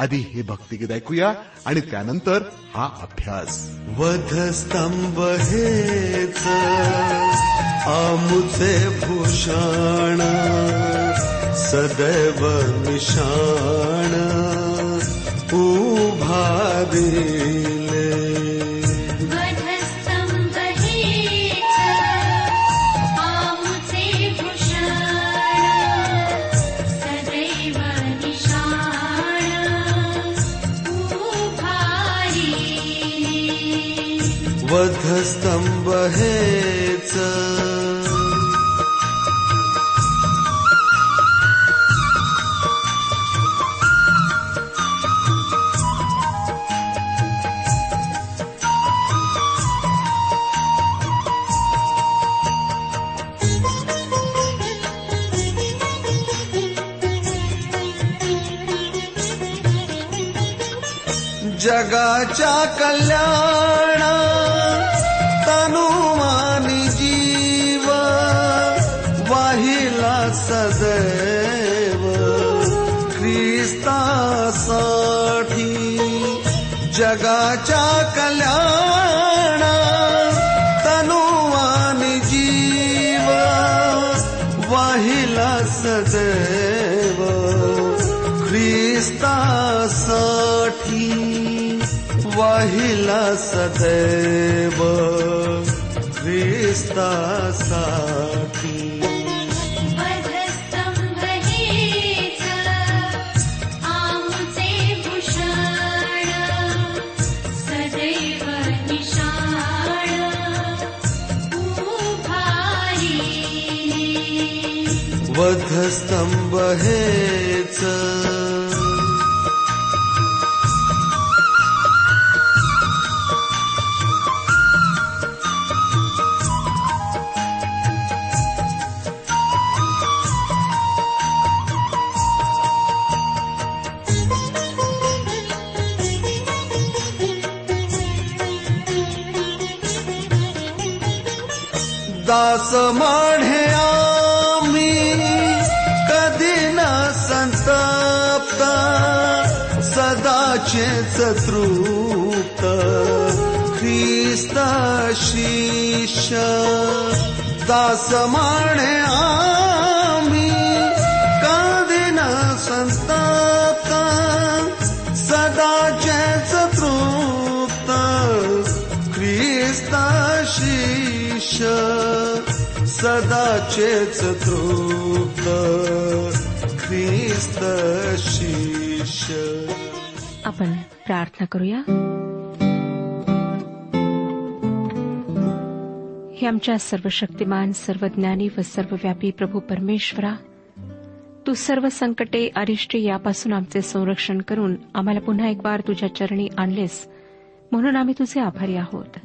आधी हे भक्तिगीत ऐकूया आणि त्यानंतर हा अभ्यास. वधस्तंभ हेच आमुचे भूषण सदैव निशाण उभारिले वधस्तंभ हेच। जगाच्या कल्याण वधस्तंभ हेच दास माढे सदाचेच तृप्त ख्रिस्त शिष्य दास माढे आम्ही कधी न संतप्त सदाचेच तृप्त ख्रिस्त शिष्य सदाचेच तृप्त ख्रिस्त शिष्य आपण प्रार्थना करूया. हे आमच्या सर्वशक्तिमान सर्वज्ञानी व सर्वव्यापी प्रभू परमेश्वरा तू सर्व संकटे अरिष्टे यापासून आमचे संरक्षण करून आम्हाला पुन्हा एक बार तुझ्या चरणी आणलेस म्हणून आम्ही तुझे आभारी आहोत.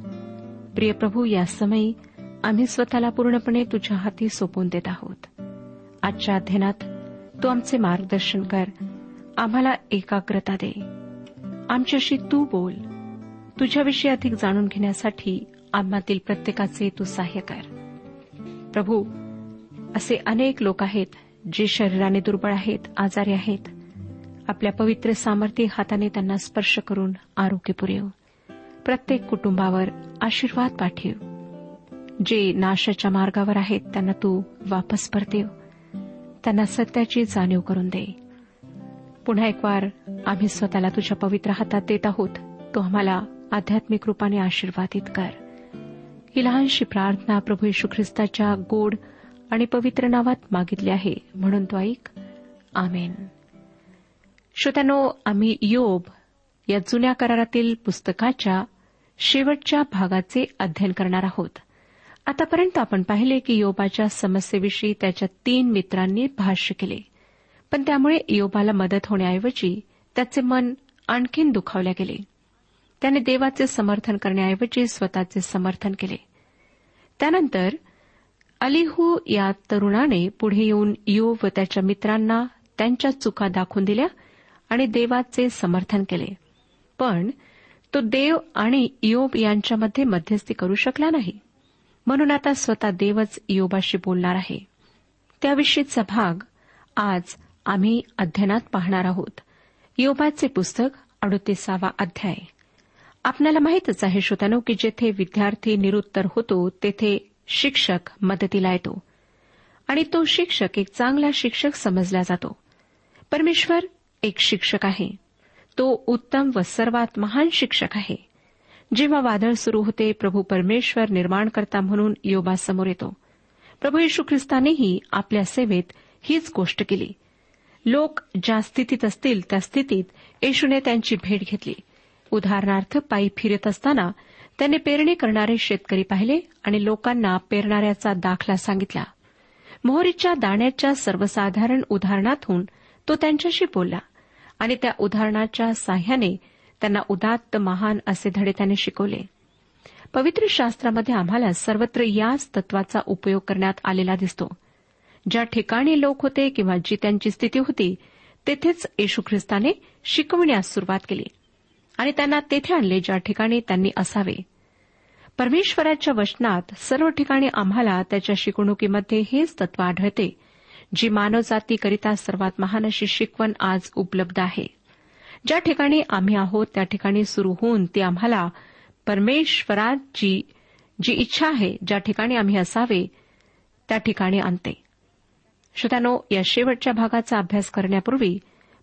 प्रिय प्रभू या समयी आम्ही स्वतःला पूर्णपणे तुझ्या हाती सोपून देत आहोत. आजच्या अध्ययनात तू आमचे मार्गदर्शन कर आम्हाला एकाग्रता दे. आमच्याशी तू बोल. तुझ्याविषयी अधिक जाणून घेण्यासाठी आम्हातील प्रत्येकाचे तू सहाय्य कर. प्रभू असे अनेक लोक आहेत जे शरीराने दुर्बळ आहेत आजारी आहेत. आपल्या पवित्र सामर्थ्य हाताने त्यांना स्पर्श करून आरोग्य पुरेव. प्रत्येक कुटुंबावर आशीर्वाद पाठव. जे नाशाच्या मार्गावर आहेत त्यांना तू वापस परतेव. त्यांना सत्याची जाणीव करून दे. पुन्हा एक वार आम्ही स्वतःला तुझ्या पवित्र हातात देत आहोत. तो आम्हाला आध्यात्मिक रूपाने आशीर्वादित कर. ही लहानशी प्रार्थना प्रभू येशू ख्रिस्ताच्या गोड आणि पवित्र नावात मागितली आहे. म्हणून तो ऐक. आमेन. श्रोत्यानो आम्ही योब या जुन्या करारातील पुस्तकाच्या शेवटच्या भागाचे अध्ययन करणार आहोत. आतापर्यंत आपण पाहिले की योबाच्या समस्येविषयी त्याच्या तीन मित्रांनी भाष्य केले. पण त्यामुळे योबाला मदत होण्याऐवजी त्याचे मन आणखीन दुखावल्या गेले. त्याने देवाचे समर्थन करण्याऐवजी स्वतःचे समर्थन केले. त्यानंतर अलिहू या तरुणाने पुढे येऊन योब व त्याच्या मित्रांना त्यांच्या चुका दाखवून दिल्या आणि देवाचे समर्थन केले. पण तो देव आणि योब यांच्यामध्ये मध्यस्थी करू शकला नाही. म्हणून आता स्वतः देवच योबाशी बोलणार आहे. त्याविषयीचा भाग आज आम्ही अध्ययनात पाहणार आहोत. योबाचे पुस्तक अडोतीसावा अध्याय. आपल्याला माहितच आहे श्रोत्यानो की जेथे विद्यार्थी निरुत्तर होतो तेथे शिक्षक मदतीला येतो. आणि तो शिक्षक एक चांगला शिक्षक समजला जातो. परमेश्वर एक शिक्षक आहे. तो उत्तम व सर्वात महान शिक्षक आहे. जेव्हा वादळ सुरू होते प्रभू परमेश्वर निर्माणकर्ता म्हणून योबासमोर येतो. प्रभू येशू ख्रिस्तानेही आपल्या सेवेत हीच गोष्ट केली. लोक ज्या स्थितीत असतील त्या स्थितीत येशूने त्यांची भेट घेतली. उदाहरणार्थ पायी फिरत असताना त्याने पेरणी करणारे शेतकरी पाहिले आणि लोकांना पेरणाऱ्याचा दाखला सांगितला. मोहरीच्या दाण्याच्या सर्वसाधारण उदाहरणातून तो त्यांच्याशी बोलला आणि त्या उदाहरणाच्या साह्याने त्यांना उदात्त महान असे धडे त्याने शिकवले. पवित्र शास्त्रामध्ये आम्हाला सर्वत्र याच तत्वाचा उपयोग करण्यात आलेला दिसतो. ज्या ठिकाणी लोक होते किंवा जी त्यांची स्थिती होती तेथेच येशू ख्रिस्ताने शिकवण्यास सुरुवात केली आणि त्यांना तेथे आणले ज्या ठिकाणी त्यांनी असावे. परमेश्वराच्या वचनात सर्व ठिकाणी आम्हाला त्याच्या शिकवणुकीमध्ये हेच तत्व आढळते जी मानवजातीकरिता सर्वात महान अशी शिकवण आज उपलब्ध आहे. ज्या ठिकाणी आम्ही आहोत त्या ठिकाणी सुरू होऊन ती आम्हाला परमेश्वराची जी इच्छा आहे ज्या ठिकाणी आम्ही असावे त्या ठिकाणी आणते. श्रोत्यानो या शेवटच्या भागाचा अभ्यास करण्यापूर्वी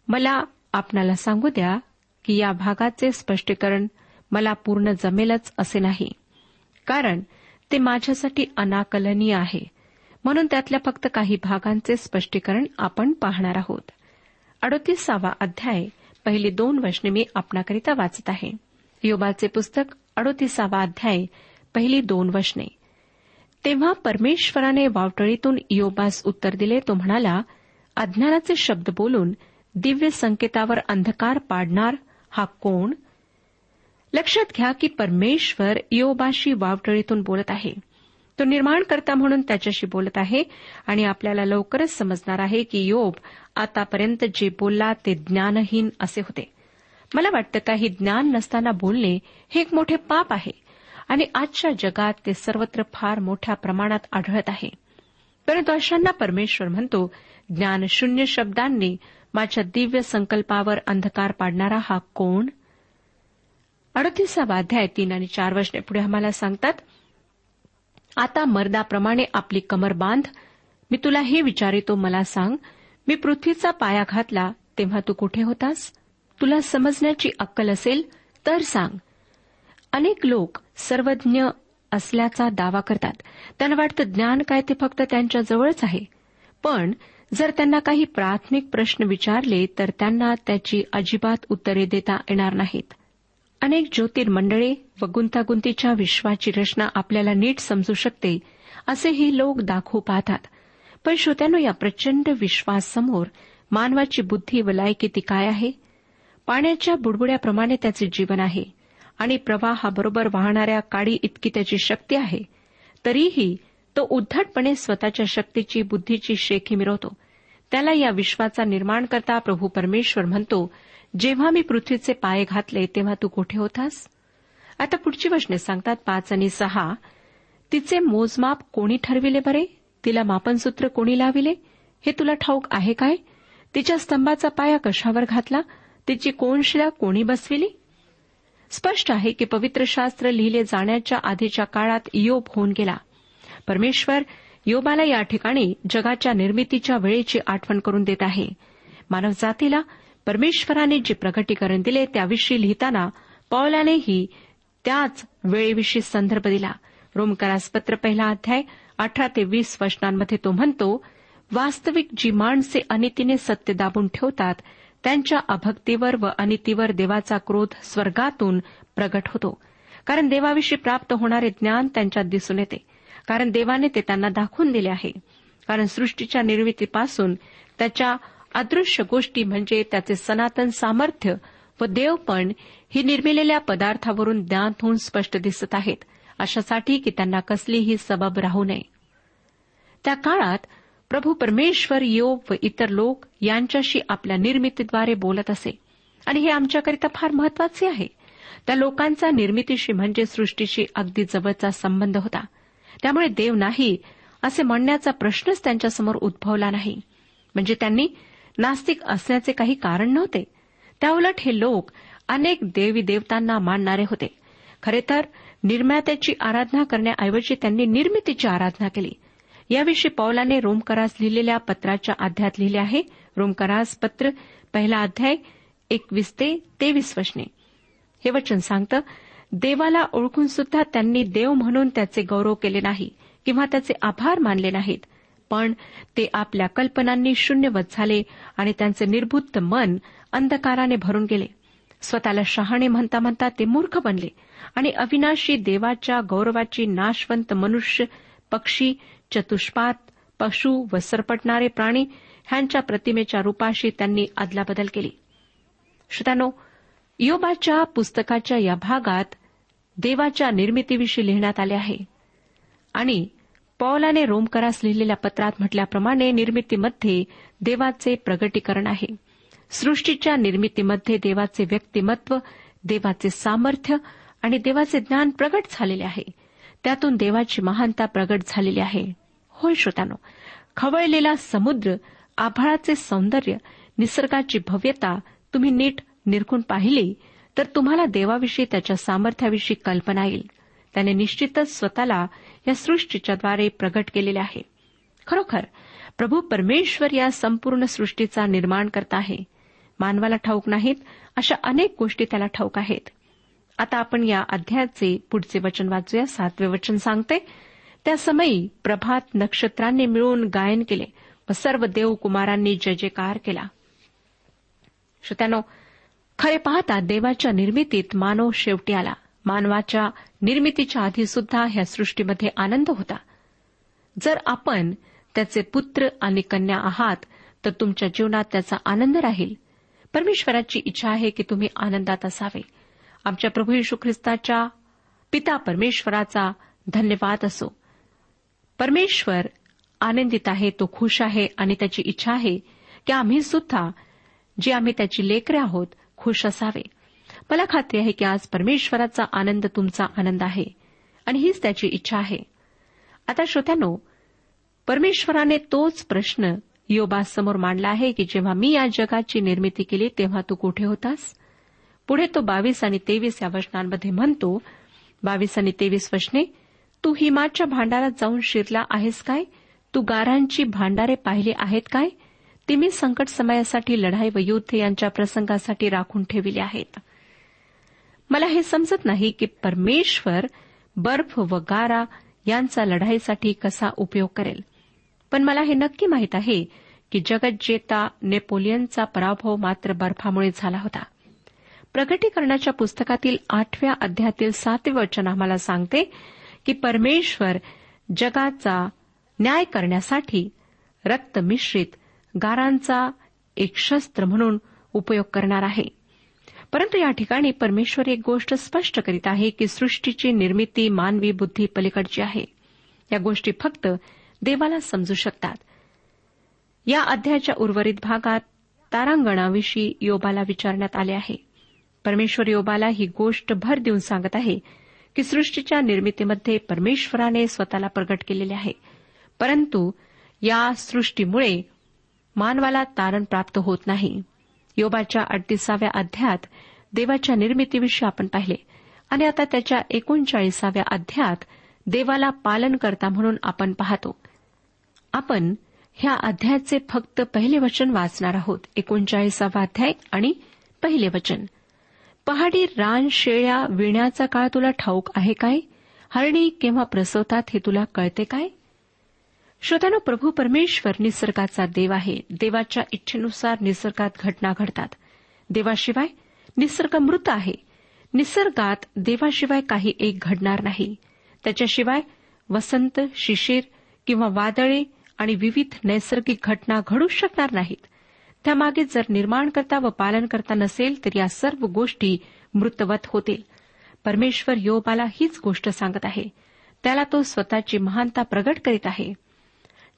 मला आपणाला सांगू द्या की या भागाचे स्पष्टीकरण मला पूर्ण जमेलच असे नाही. कारण ते माझ्यासाठी अनाकलनीय आहे. म्हणून त्यातल्या फक्त काही भागांचे स्पष्टीकरण आपण पाहणार आहोत. अडोतीसावा अध्याय पहिली दोन वचने मी आपणाकरिता वाचत आहे. योबाचे पुस्तक अडोतीसावा अध्याय पहिली दोन वचने. तेव्हा परमेश्वराने वावटळीतून योबास उत्तर दिले. तो म्हणाला अज्ञानाचे शब्द बोलून दिव्य संकेतावर अंधकार पाडणार हा कोण? लक्षात घ्या की परमेश्वर योबाशी वावटळीतून बोलत आहे. तो निर्माणकर्ता म्हणून त्याच्याशी बोलत आहे आणि आपल्याला लवकरच समजणार आहे की योब आतापर्यंत जे बोलला ते ज्ञानहीन असे होते. मला वाटतं काही ज्ञान नसताना बोलणे हे एक मोठे पाप आहे. आणि आजच्या जगात ते सर्वत्र फार मोठ्या प्रमाणात आढळत आहे. परंतु अशांना परमेश्वर म्हणतो ज्ञानशून्य शब्दांनी माझ्या दिव्य संकल्पावर अंधकार पाडणारा हा कोण? अडतीसावा अध्याय तीन आणि चार वर्षने पुढे आम्हाला सांगतात आता मर्दाप्रमाणे आपली कमर बांध मी तुला हे विचारितो मला सांग मी पृथ्वीचा पाया घातला तेव्हा तू कुठे होतास? तुला समजण्याची अक्कल असेल तर सांग. अनेक लोक सर्वज्ञ असल्याचा दावा करतात. त्यांना वाटतं ज्ञान काय ते फक्त त्यांच्या जवळच आहे. पण जर त्यांना काही प्राथमिक प्रश्न विचारले तर त्यांना त्याची अजिबात उत्तरे देता येणार नाहीत. अनेक ज्योतिर्मंडळे व गुंतागुंतीच्या विश्वाची रचना आपल्याला नीट समजू शकते असेही लोक दाखवू पाहतात. पण श्रोत्यानो या प्रचंड विश्वाससमोर मानवाची बुद्धी व लायकी काय आहे? पाण्याच्या बुडबुड्याप्रमाणे त्याचे जीवन आहे. आणि प्रवाहाबरोबर वाहणाऱ्या काडी इतकी त्याची शक्ती आहे तरीही तो उद्धटपणे स्वतःच्या शक्तीची बुद्धीची शेखी मिरवतो. त्याला या विश्वाचा निर्माण करता प्रभू परमेश्वर म्हणतो जेव्हा मी पृथ्वीचे पाय घातले तेव्हा तू कुठे होतास? आता पुढची वचने सांगतात पाच आणि सहा. तिचे मोजमाप कोणी ठरविले बरे? तिला मापनसूत्र कोणी लाविले? हे तुला ठाऊक आहे काय? तिच्या स्तंभाचा पाया कशावर घातला? तिची कोणशिला कोणी बसविली? स्पष्ट आहे की पवित्र शास्त्र लिहिले जाण्याच्या आधीच्या काळात योब होऊन गेला. परमेश्वर योबाला या ठिकाणी जगाच्या निर्मितीच्या वेळेची आठवण करून देत आहे. मानवजातीला परमेश्वराने जे प्रगटीकरण दिले त्याविषयी लिहिताना पौलानेही त्याच वेळेविषयी संदर्भ दिला. रोमकरासपत्र पहिला अध्याय अठरा ते वीस वचनांमध्ये तो म्हणतो वास्तविक जी माणसे अनितीने सत्य दाबून ठेवतात त्यांच्या अभक्तीवर व अनितीवर देवाचा क्रोध स्वर्गातून प्रगट होतो. कारण देवाविषयी प्राप्त होणारे ज्ञान त्यांच्यात दिसून येते. कारण देवाने ते त्यांना दाखवून दिले आहे. कारण सृष्टीच्या निर्मितीपासून त्याच्या अदृश्य गोष्टी म्हणजे त्याचे सनातन सामर्थ्य व देवपण ही निर्मिलेल्या पदार्थावरून ज्ञान होऊन स्पष्ट दिसत आहेत. अशासाठी की त्यांना कसलीही सबब राहू नये. त्या काळात प्रभू परमेश्वर योग व इतर लोक यांच्याशी आपल्या निर्मितीद्वारे बोलत असे. आणि हे आमच्याकरिता फार महत्त्वाचे आहे. त्या लोकांचा निर्मितीशी म्हणजे सृष्टीशी अगदी जवळचा संबंध होता. त्यामुळे देव नाही असे म्हणण्याचा प्रश्नच त्यांच्यासमोर उद्भवला नाही. म्हणजे त्यांनी नास्तिक असण्याचे काही कारण नव्हते. त्याउलट हे लोक अनेक देवी देवतांना मानणारे होते. खरे तर निर्मात्याची आराधना करण्याऐवजी त्यांनी निर्मितीची आराधना केली. याविषयी पौलाने रोमकरास लिहिलेल्या पत्राच्या अध्यात लिहिले आहे. रोमकरास पत्र पहिला अध्याय एकवीस ते तेवीस वचने. हे वचन सांगतं देवाला ओळखून सुद्धा त्यांनी देव म्हणून त्याचे गौरव केले नाही किंवा त्याचे आभार मानले नाहीत. पण ते आपल्या कल्पनांनी शून्यवत झाले आणि त्यांचे निर्बुद्ध मन अंधकाराने भरून गेले. स्वतःला शहाणे म्हणता म्हणता ते मूर्ख बनले आणि अविनाशी देवाच्या गौरवाची नाशवंत मनुष्य पक्षी चतुष्पात पशु व सरपटणारे प्राणी ह्यांच्या प्रतिमेच्या रूपाशी त्यांनी अदलाबदल केली. श्रोत्यानो योबाच्या पुस्तकाच्या या भागात देवाच्या निर्मितीविषयी लिहिण्यात आले आहे. आणि पौलाने रोमकरास लिहिलेल्या पत्रात म्हटल्याप्रमाणे निर्मितीमध्ये देवाचे प्रगटीकरण आहे. सृष्टीच्या निर्मितीमध्ये देवाचे व्यक्तिमत्व देवाचे सामर्थ्य आणि देवाचे ज्ञान प्रगट झालेले आहे. त्यातून देवाची महानता प्रगट झालेली आहे. होय श्रोतानो खवळलेला समुद्र आभाळाचे सौंदर्य निसर्गाची भव्यता तुम्ही नीट निरखून पाहिली तर तुम्हाला देवाविषयी त्याच्या सामर्थ्याविषयी कल्पना येईल. त्याने निश्चितच स्वतःला या सृष्टीच्याद्वारे प्रगट केलेले आहे. खरोखर प्रभू परमेश्वर या संपूर्ण सृष्टीचा निर्माण करत आहे. मानवाला ठाऊक नाहीत अशा अनेक गोष्टी त्याला ठाऊक आहेत. आता आपण या अध्यायाचे पुढचे वचन वाचूया सातवे वचन सांगते त्या समयी प्रभात नक्षत्रांनी मिळून गायन केले व सर्व देवकुमारांनी जय जयकार केला. श्रोत्यानो खरे पाहता देवाच्या निर्मितीत मानव शेवटी आला. मानवाच्या निर्मितीच्या आधी सुद्धा ह्या सृष्टीमध्ये आनंद होता. जर आपण त्याचे पुत्र आणि कन्या आहात तर तुमच्या जीवनात त्याचा आनंद राहील. परमेश्वराची इच्छा आहे की तुम्ही आनंदात असावे. आमच्या प्रभू यशू ख्रिस्ताच्या पिता परमेश्वराचा धन्यवाद असो. परमेश्वर आनंदित आहे तो खुश आहे आणि त्याची इच्छा आहे की आम्ही सुद्धा जे आम्ही त्याची लेकरे आहोत खुश असावे. मला खात्री आहे की आज परमेश्वराचा आनंद तुमचा आनंद आहे आणि हीच त्याची इच्छा आहे. आता श्रोत्यानो परमेश्वराने तोच प्रश्न योबासमोर मांडला आहे की जेव्हा मी या जगाची निर्मिती केली तेव्हा तू कुठे होतास? पुढे तो बावीस आणि तेवीस या वचनांमध्ये म्हणतो बावीस आणि तेवीस वचने तू हिमाच्या भांडारात जाऊन शिरला आहेस काय? तू गारांची भांडारे पाहिली आहेत काय? ती मी संकट समयासाठी लढाई व युद्ध यांच्या प्रसंगासाठी राखून ठेविली आहेत. मला हे समजत नाही की परमेश्वर बर्फ व गारा यांचा लढाईसाठी कसा उपयोग करेल. पण मला हे नक्की माहीत आहे की जगज्जेता नेपोलियनचा पराभव मात्र बर्फामुळे झाला होता. प्रगटीकरणाच्या पुस्तकातील आठव्या अध्यायातील सातवे वचन आम्हाला सांगते की परमेश्वर जगाचा न्याय करण्यासाठी रक्त मिश्रित गारांचा एक शस्त्र म्हणून उपयोग करणार आहे. परंतु या ठिकाणी परमेश्वर एक गोष्ट स्पष्ट करीत आहे की सृष्टीची निर्मिती मानवी बुद्धी पलीकडची आहे. या गोष्टी फक्त देवाला समजू शकतात. या अध्यायाच्या उर्वरित भागात तारांगणाविषयी योबाला विचारण्यात आले आहे. परमेश्वर योबाला ही गोष्ट भर देऊन सांगत आहे की सृष्टीच्या निर्मितीमध्ये परमेश्वराने स्वतःला प्रगट केलेले आहे. परंतु या सृष्टीमुळे मानवाला तारण प्राप्त होत नाही. योबाच्या अडतीसाव्या अध्यात देवाच्या निर्मितीविषयी आपण पाहिले. आणि आता त्याच्या एकोणचाळीसाव्या अध्यात देवाला पालन करता म्हणून आपण पाहतो. आपण ह्या अध्यायाचे फक्त पहिले वचन वाचणार आहोत. एकोणचाळीसावा अध्याय आणि पहिले वचन. पहाडी रान शेळ्या विण्याचा काळ तुला ठाऊक आहे काय? हरणी केव्हा प्रसवतात हे तुला कळते काय? श्रोत्यानो प्रभू परमेश्वर निसर्गाचा देव आहे. देवाच्या इच्छेनुसार निसर्गात घटना घडतात. देवाशिवाय निसर्ग मृत आहे. निसर्गात देवाशिवाय काही एक घडणार नाही. त्याच्याशिवाय वसंत शिशिर किंवा वादळे आणि विविध नैसर्गिक घटना घडू शकणार नाहीत. त्यामागे जर निर्माणकर्ता व पालनकर्ता नसेल तर या सर्व गोष्टी मृतवत होतील. परमेश्वर योबाला हीच गोष्ट सांगत आहे. त्याला तो स्वतःची महानता प्रगट करीत आहे.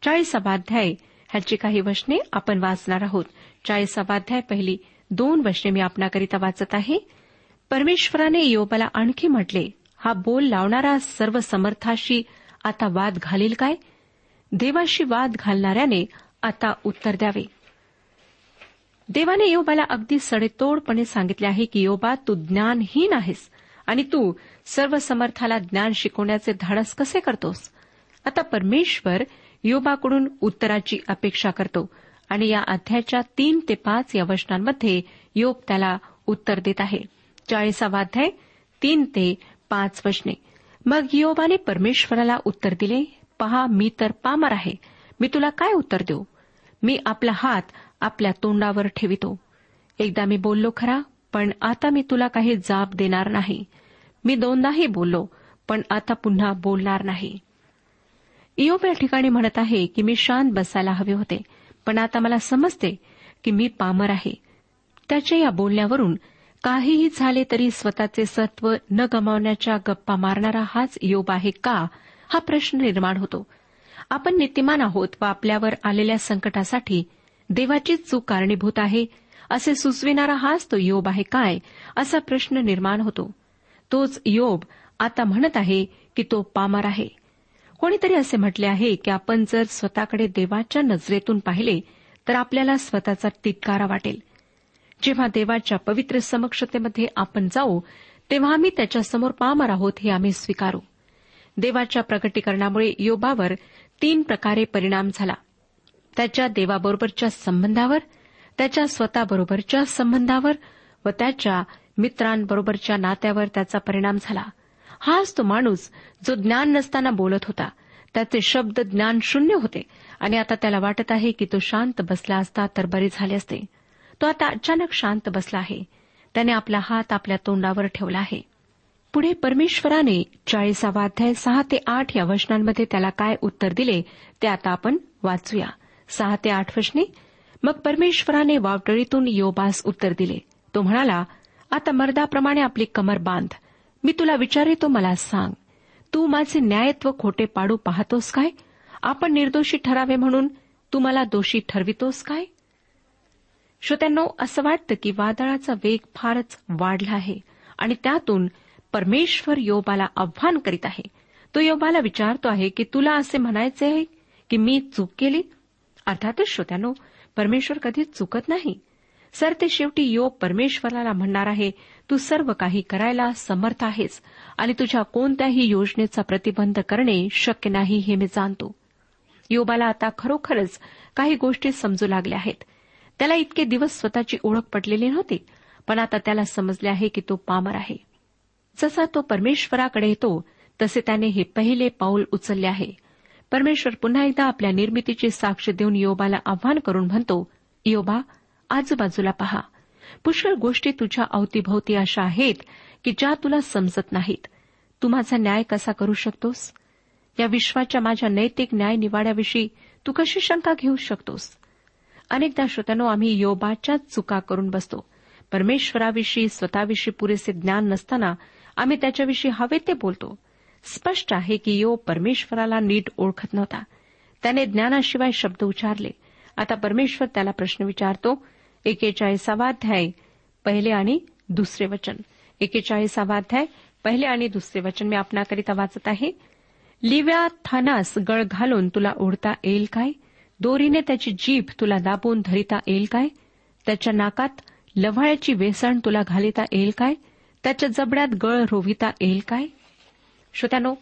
चाळीसावाध्याय ह्याची काही वचने आपण वाचणार आहोत. चाळीसावाध्याय पहिली दोन वचने मी आपणाकरिता वाचत आहे. परमेश्वराने योबाला आणखी म्हटले हा बोल लावणारा सर्व समर्थाशी आता वाद घालील काय? देवाशी वाद घालणाऱ्याने आता उत्तर द्यावे. देवाने योबाला अगदी सडेतोडपणे सांगितले आहे की योबा तू ज्ञानहीन आहेस आणि तू सर्व समर्थाला ज्ञान शिकवण्याचे धाडस कसे करतोस? आता परमेश्वर योबाकडून उत्तराची अपेक्षा करतो आणि या अध्यायाच्या तीन ते पाच या वचनांमध्ये योग त्याला उत्तर देत आहे. चाळीसावा अध्याय तीन ते पाच वचने. मग योबाने परमेश्वराला उत्तर दिले पहा मी तर पामर आहे. मी तुला काय उत्तर देऊ? मी आपला हात आपल्या तोंडावर ठेवितो. एकदा मी बोललो खरा पण आता मी तुला काही जाब देणार नाही. मी दोनदाही बोललो पण आता पुन्हा बोलणार नाही. इयोब या ठिकाणी म्हणत आहे की मी शांत बसायला हवे होते पण आता मला समजते की मी पामर आहे. त्याच्या या बोलण्यावरून काहीही झाले तरी स्वतःचे सत्व न गमावण्याच्या गप्पा मारणारा हाच योग आहे का हा प्रश्न निर्माण होतो. आपण नीतिमान आहोत व आपल्यावर आलेल्या संकटासाठी देवाची चूक कारणीभूत आहे. असे सुचविणारा हाच तो योब आहे काय असा प्रश्न निर्माण होतो. तोच योब आता म्हणत आहे की तो पामर आहे. कोणीतरी असे म्हटले आहे की आपण जर स्वतःकडे देवाच्या नजरेतून पाहिले तर आपल्याला स्वतःचा तिटकारा वाटेल. जेव्हा देवाच्या पवित्र समक्षतेमध्ये आपण जाऊ तेव्हा आम्ही त्याच्यासमोर पामर आहोत हे आम्ही स्वीकारू. देवाच्या प्रकटीकरणामुळे योबावर तीन प्रकारे परिणाम झाला. त्याच्या देवाबरोबरच्या संबंधावर त्याच्या स्वतःबरोबरच्या संबंधावर व त्याच्या मित्रांबरोबरच्या नात्यावर त्याचा परिणाम झाला. हाच तो माणूस जो ज्ञान नसताना बोलत होता. त्याचे शब्द ज्ञान शून्य होते आणि आता त्याला वाटत आहे की तो शांत बसला असता तर बरे झाले असते. तो आता अचानक शांत बसला आहे. त्याने आपला हात आपल्या तोंडावर ठेवला आहे. पुढे परमेश्वराने चाळीसावा अध्याय सहा ते आठ या वचनांमध्ये त्याला काय उत्तर दिले ते आता आपण वाचूया. सहा ते आठ वचने मग परमेश्वराने वावटळीतून योबास उत्तर दिले. तो म्हणाला आता मर्दाप्रमाणे आपली कमर बांध. मी तुला विचारितो मला सांग. तू माझे न्यायत्व खोटे पाडू पाहतोस काय? आपण निर्दोषी ठरावे म्हणून तू मला दोषी ठरवितोस काय? श्रोत्यांनो असं वाटतं की वादळाचा वेग फारच वाढला आहे आणि त्यातून परमेश्वर योबाला आव्हान करीत आहे. तो योबाला विचारतो आहे की तुला असे म्हणायचे आहे की मी चूक केली? अर्थातच श्रोत्यानो परमेश्वर कधीच चुकत नाही? सर ते शेवटी योग परमेश्वराला म्हणणार आहे तू सर्व काही करायला समर्थ आहेस आणि तुझ्या कोणत्याही योजनेचा प्रतिबंध करणे शक्य नाही हे मी जाणतो. योबाला आता खरोखरच काही गोष्टी समजू लागल्या आहेत. त्याला इतके दिवस स्वतःची ओळख पटलेली नव्हती पण आता त्याला समजले आहे की तो पामर आहे. जसा तो परमेश्वराकडे येतो तसे त्याने हे पहिले पाऊल उचलले आहे. परमेश्वर पुन्हा एकदा आपल्या निर्मितीची साक्ष देऊन योबाला आव्हान करून म्हणतो योबा आजूबाजूला पहा. पुष्कळ गोष्टी तुझ्या अवतीभोवती अशा आहेत की ज्या तुला समजत नाहीत. तू माझा न्याय कसा करू शकतोस? या विश्वाच्या माझ्या नैतिक न्याय निवाड्याविषयी तू कशी शंका घेऊ शकतोस? अनेकदा श्रोत्यानो आम्ही योबाच्या चुका करून बसतो. परमेश्वराविषयी स्वतःविषयी पुरेसे ज्ञान नसताना आम्ही त्याच्याविषयी हवे ते बोलतो. स्पष्ट आहे की यो परमेश्वराला नीट ओळखत नव्हता. त्याने ज्ञानाशिवाय शब्द उच्चारले. आता परमेश्वर त्याला प्रश्न विचारतो एकेचाळीसावा अध्याय पहिले आणि दुसरे वचन. एकेचाळीसावा अध्याय पहिले आणि दुसरे वचन मी आपणाकरिता वाचत आहे. लिव्या थानास गळ घालून तुला ओढता येईल काय? दोरीने त्याची जीभ तुला दाबून धरिता येईल काय? त्याच्या नाकात लव्हाळ्याची वेसण तुला घालिता येईल काय? त्याच्या जबड्यात गळ रोविता येईल काय? श्रोत्यानो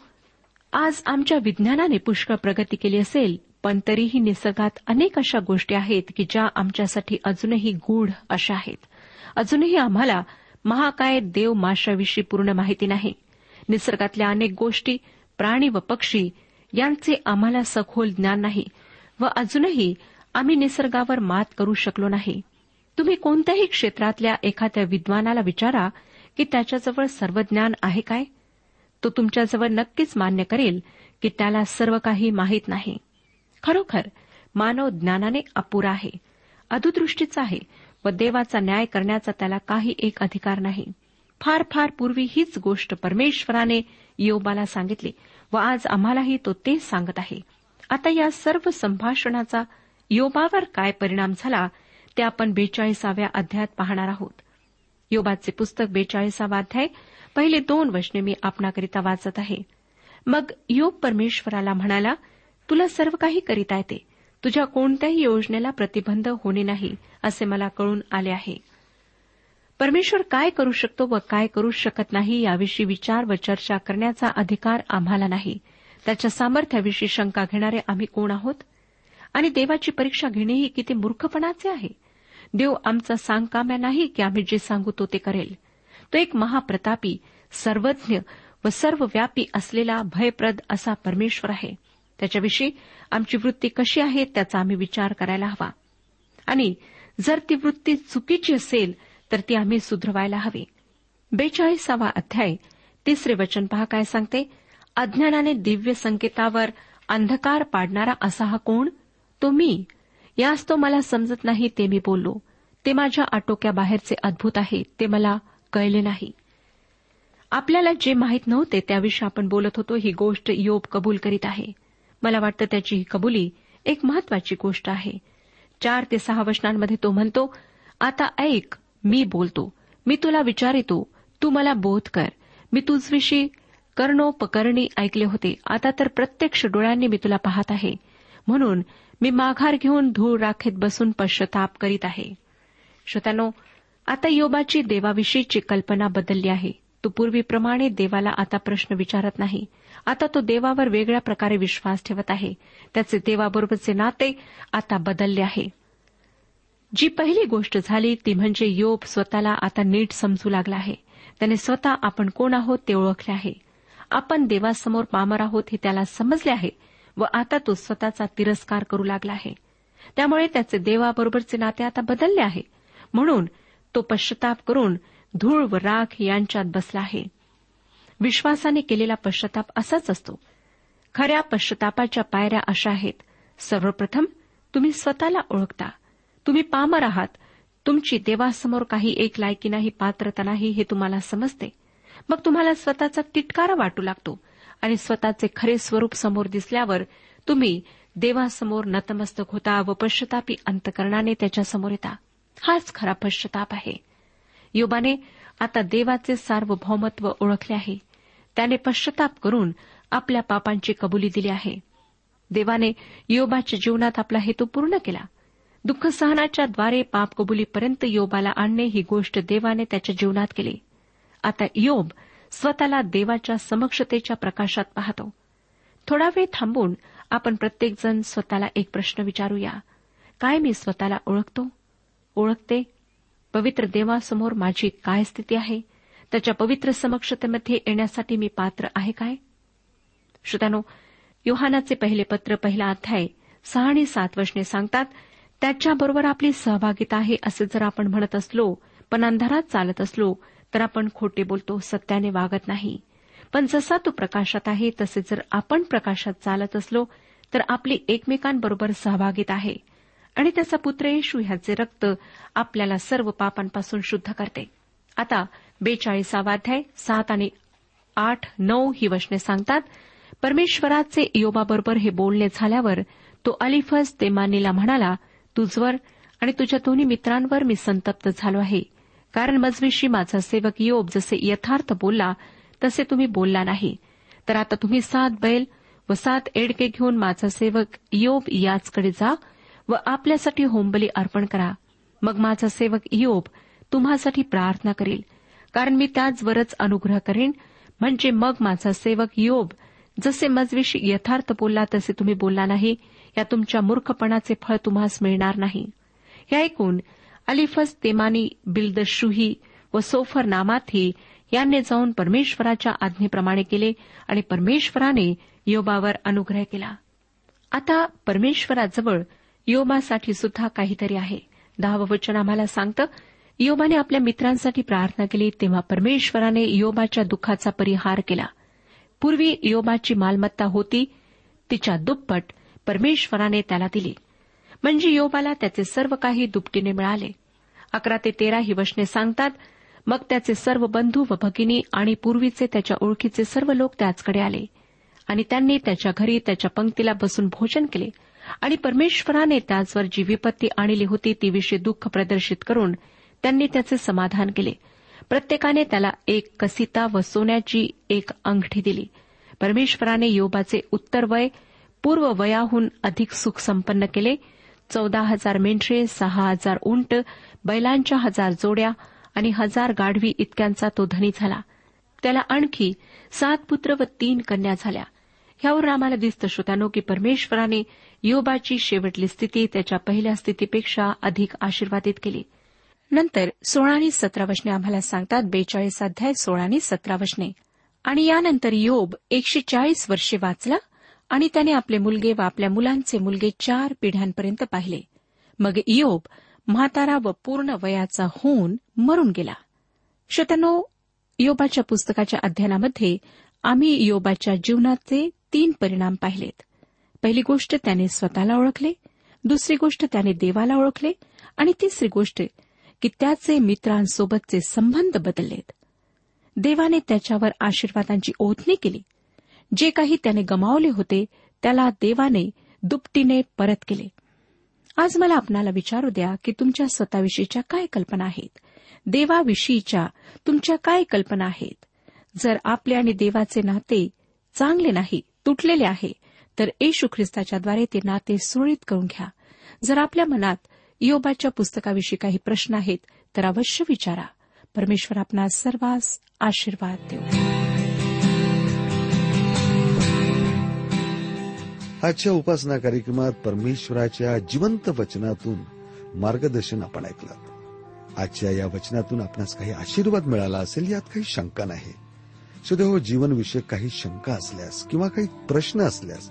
आज आमच्या विज्ञानाने पुष्कळ प्रगती केली असेल पण तरीही निसर्गात अनेक अशा गोष्टी आहेत की ज्या आमच्यासाठी अजूनही गूढ अशा आहेत. अजूनही आम्हाला महाकाय देव माशाविषयी पूर्ण माहिती नाही. निसर्गातल्या अनेक गोष्टी प्राणी व पक्षी यांचे आम्हाला सखोल ज्ञान नाही व अजूनही आम्ही निसर्गावर मात करू शकलो नाही. तुम्ही कोणत्याही क्षेत्रातल्या एखाद्या विद्वानाला विचारा की त्याच्याजवळ सर्व ज्ञान आहे काय? तो तुमच्याजवळ नक्कीच मान्य करेल की त्याला सर्व काही माहीत नाही. खरोखर मानव ज्ञानाने अपुरा आहे अधुदृष्टीचा आहे व देवाचा न्याय करण्याचा त्याला काही एक अधिकार नाही. फार फार पूर्वी हीच गोष्ट परमेश्वराने योबाला सांगितली व आज आम्हालाही तो तेच सांगत आहे. आता या सर्व संभाषणाचा योबावर काय परिणाम झाला ते आपण बेचाळीसाव्या अध्यायात पाहणार आहोत. योबाचे पुस्तक बेचाळीसावा अध्याय पहिले दोन वचने मी आपणाकरिता वाचत आहे. मग योग परमेश्वराला म्हणाला तुला सर्व काही करीता येते तुझ्या कोणत्याही योजनेला प्रतिबंध होणे नाही असे मला कळून आले आहे. परमेश्वर काय करू शकतो व काय करू शकत नाही याविषयी विचार व चर्चा करण्याचा अधिकार आम्हाला नाही. त्याच्या सामर्थ्याविषयी शंका घेणारे आम्ही कोण आहोत? आणि देवाची परीक्षा घेणेही किती मूर्खपणाचे आहे? देव आमचा सांगकाम्या नाही की आम्ही जे सांगू तो ते करेल. तो एक महाप्रतापी सर्वज्ञ व सर्वव्यापी असलेला भयप्रद असा परमेश्वर आहे. त्याच्याविषयी आमची वृत्ती कशी आहे त्याचा आम्ही विचार करायला हवा. आणि जर ती वृत्ती चुकीची असेल तर ती आम्ही सुधरवायला हवी. बेचाळीसावा अध्याय तिसरे वचन पहा काय सांगते? अज्ञानाने दिव्य संकेतावर अंधकार पाडणारा असा हा कोण? तो मी. यास तो मला समजत नाही ते मी बोललो. ते माझ्या आटोक्याबाहेरचे अद्भुत आहे. ते मला कळले नाही. आपल्याला जे माहीत नव्हते त्याविषयी आपण बोलत होतो ही गोष्ट योब कबूल करीत आहे. मला वाटतं त्याची ही कबुली एक महत्वाची गोष्ट आहे. चार ते सहा वचनांमध्ये तो म्हणतो आता ऐक मी बोलतो. मी तुला विचारितो. तू मला बोध कर. मी तुझविषयी कर्णोपकरणी ऐकले होते. आता तर प्रत्यक्ष डोळ्यांनी मी तुला पाहत आहे. म्हणून मी माघार घेऊन धूळ राखेत बसून पश्चाताप करीत आहे. श्रोत्यानो आता योबाची देवाविषयीची कल्पना बदलली आहे. तो पूर्वीप्रमाणे देवाला आता प्रश्न विचारत नाही. आता तो देवावर वेगळ्या प्रकारे विश्वास ठेवत आहे. त्याचे देवाबरोबरचे नाते आता बदलले आहे. जी पहिली गोष्ट झाली ती म्हणजे योब स्वतःला आता नीट समजू लागला आहे. त्याने स्वतः आपण कोण आहोत ते ओळखले आहे. आपण देवासमोर पामर आहोत हे त्याला समजले आहे व आता तो स्वतःचा तिरस्कार करू लागला आहे. त्यामुळे त्याचे देवाबरोबरचे नाते आता बदलले आहे. म्हणून तो पश्चाताप करून धूळ व राख यांच्यात बसला आहे. विश्वासाने केलेला पश्चाताप असाच असतो. खऱ्या पश्चातापाच्या पायऱ्या अशा आहेत. सर्वप्रथम तुम्ही स्वतःला ओळखता. तुम्ही पामर आहात. तुमची देवासमोर काही एक लायकी नाही पात्रता नाही हे तुम्हाला समजते. मग तुम्हाला स्वतःचा तिटकारा वाटू लागतो आणि स्वतःचे खरे स्वरूप समोर दिसल्यावर तुम्ही देवासमोर नतमस्तक होता व पश्चतापी अंतकरणाने त्याच्यासमोर येता. हाच खरा पश्चाताप आहे. योबाने आता देवाचे सार्वभौमत्व ओळखले आहे. त्याने पश्चाताप करून आपल्या पापांची कबुली दिली आहे. देवाने योबाच्या जीवनात आपला हेतू पूर्ण केला. दुःख सहनाच्या द्वारे पाप कबुलीपर्यंत योबाला आणणे ही गोष्ट देवाने त्याच्या जीवनात केली. आता योब स्वतःला देवाच्या समक्षतेच्या प्रकाशात पाहतो. थोडा वेळ थांबून आपण प्रत्येकजण स्वतःला एक प्रश्न विचारूया. काय मी स्वतःला ओळखतो? ओळखते? पवित्र देवासमोर माझी काय स्थिती आहे? त्याच्या पवित्र समक्षतेमध्ये येण्यासाठी मी पात्र आहे काय? श्रोत्यानो योहानाचे पहिले पत्र पहिला अध्याय सहा आणि सात वशने सांगतात त्याच्याबरोबर आपली सहभागिता आहे असे जर आपण म्हणत असलो पण अंधारात चालत असलो तर आपण खोटे बोलतो सत्याने वागत नाही. पण जसा तो प्रकाशात आहे तसे जर आपण प्रकाशात चालत असलो तर आपली एकमेकांबरोबर सहभागित आहे. आणि त्याचा पुत्र येशू ह्याचे रक्त आपल्याला सर्व पापांपासून शुद्ध करते. आता बेचाळीसावाध्याय सात आणि आठ नऊ ही वचने सांगतात परमेश्वराचे योबाबरोबर हे बोलणे झाल्यावर तो अलिफस तेमानीला म्हणाला तुझवर आणि तुझ्या दोन्ही मित्रांवर मी संतप्त झालो आहे. कारण मजविशी माझा सेवक योब जसे यथार्थ बोलला तसे तुम्ही बोलला नाही. तर आता तुम्ही सात बैल व सात एडके घेऊन माझा सेवक योब याचकडे जा व आपल्यासाठी होमबली अर्पण करा. मग माझा सेवक इयोब तुम्हासाठी प्रार्थना करेल. कारण मी त्याचवरच अनुग्रह करेन. म्हणजे मग माझा सेवक योब जसे मजविशी यथार्थ बोलला तसे तुम्ही बोलला नाही. या तुमच्या मूर्खपणाचे फळ तुम्हास मिळणार नाही. हे ऐकून अलिफस तेमानी बिल्दशुही व सोफर नामाथी यांनी जाऊन परमेश्वराच्या आज्ञेप्रमाणे केले आणि परमेश्वराने योबावर अनुग्रह केला. आता परमेश्वराजवळ योबासाठी सुद्धा काहीतरी आहे. दहावं वचन आम्हाला सांगतं योबाने आपल्या मित्रांसाठी प्रार्थना केली तेव्हा परमेश्वराने योबाच्या दुःखाचा परिहार केला. पूर्वी योबाची मालमत्ता होती तिच्या दुप्पट परमेश्वराने त्याला दिली. म्हणजे योबाला त्याचे सर्व काही दुपटीने मिळाले. अकरा ते तेरा ही वचने सांगतात मग त्याचे सर्व बंधू व भगिनी आणि पूर्वीचे त्याच्या ओळखीचे सर्व लोक त्याचकडे आले. आणि त्यांनी त्याच्या घरी त्याच्या पंक्तीला बसून भोजन केले. आणि परमेश्वराने त्याचवर जी विपत्ती आणली होती ती विषयी दुःख प्रदर्शित करून त्यांनी त्याचे समाधान केले. प्रत्येकाने त्याला एक कसिता व सोन्याची एक अंगठी दिली. परमेश्वराने योबाचे उत्तर वय पूर्व वयाहून अधिक सुख संपन्न केले. चौदा हजार मेंढरे सहा हजार उंट बैलांच्या हजार जोड्या आणि हजार गाढवी इतक्यांचा तो धनी झाला. त्याला आणखी सात पुत्र व तीन कन्या झाल्या. ह्यावर आम्हाला दिसतं श्रोत्यानो की परमेश्वराने योबाची शेवटली स्थिती त्याच्या पहिल्या स्थितीपेक्षा अधिक आशीर्वादित केली. नंतर सोळा आणि सतरा वचने आम्हाला सांगतात बेचाळीस अध्याय सोळा आणि सतरा वचने आणि यानंतर योब एकशे चाळीस वर्षे वाचला आणि त्याने आपले मुलगे व आपल्या मुलांचे मुलगे चार पिढ्यांपर्यंत पाहिले. मग योब म्हातारा व पूर्ण वयाचा होऊन मरून गेला. शतनो योबाच्या पुस्तकाच्या अध्ययनामध्ये आम्ही योबाच्या जीवनाचे तीन परिणाम पाहिलेत. पहिली गोष्ट त्याने स्वतःला ओळखले दुसरी गोष्ट त्याने देवाला ओळखले आणि तिसरी गोष्ट की त्याचे मित्रांसोबतचे संबंध बदललेत. देवाने त्याच्यावर आशीर्वादांची ओतणी केली. जे काही त्याने गमावले होते त्याला देवाने दुपटीने परत केले. आज मला आपणाला विचारू द्या की तुमच्या स्वतःविषयीच्या काय कल्पना आहेत? देवाविषयीच्या तुमच्या काय कल्पना आहेत? जर आपले आणि देवाचे नाते चांगले नाही तुटलेले आहे तर येशू ख्रिस्ताच्याद्वारे ते नाते सुरळीत करून घ्या. जर आपल्या मनात योबाच्या पुस्तकाविषयी काही प्रश्न आहेत तर अवश्य विचारा. परमेश्वर आपला सर्वांस आशीर्वाद देऊ. आजच्या उपासना कार्यक्रमात परमेश्वराच्या जिवंत वचनातून मार्गदर्शन आपण ऐकलं. आजच्या या वचनातून आपणास काही आशीर्वाद मिळाला असेल यात काही शंका नाही. सुदैव जीवनविषयक काही शंका असल्यास किंवा काही प्रश्न असल्यास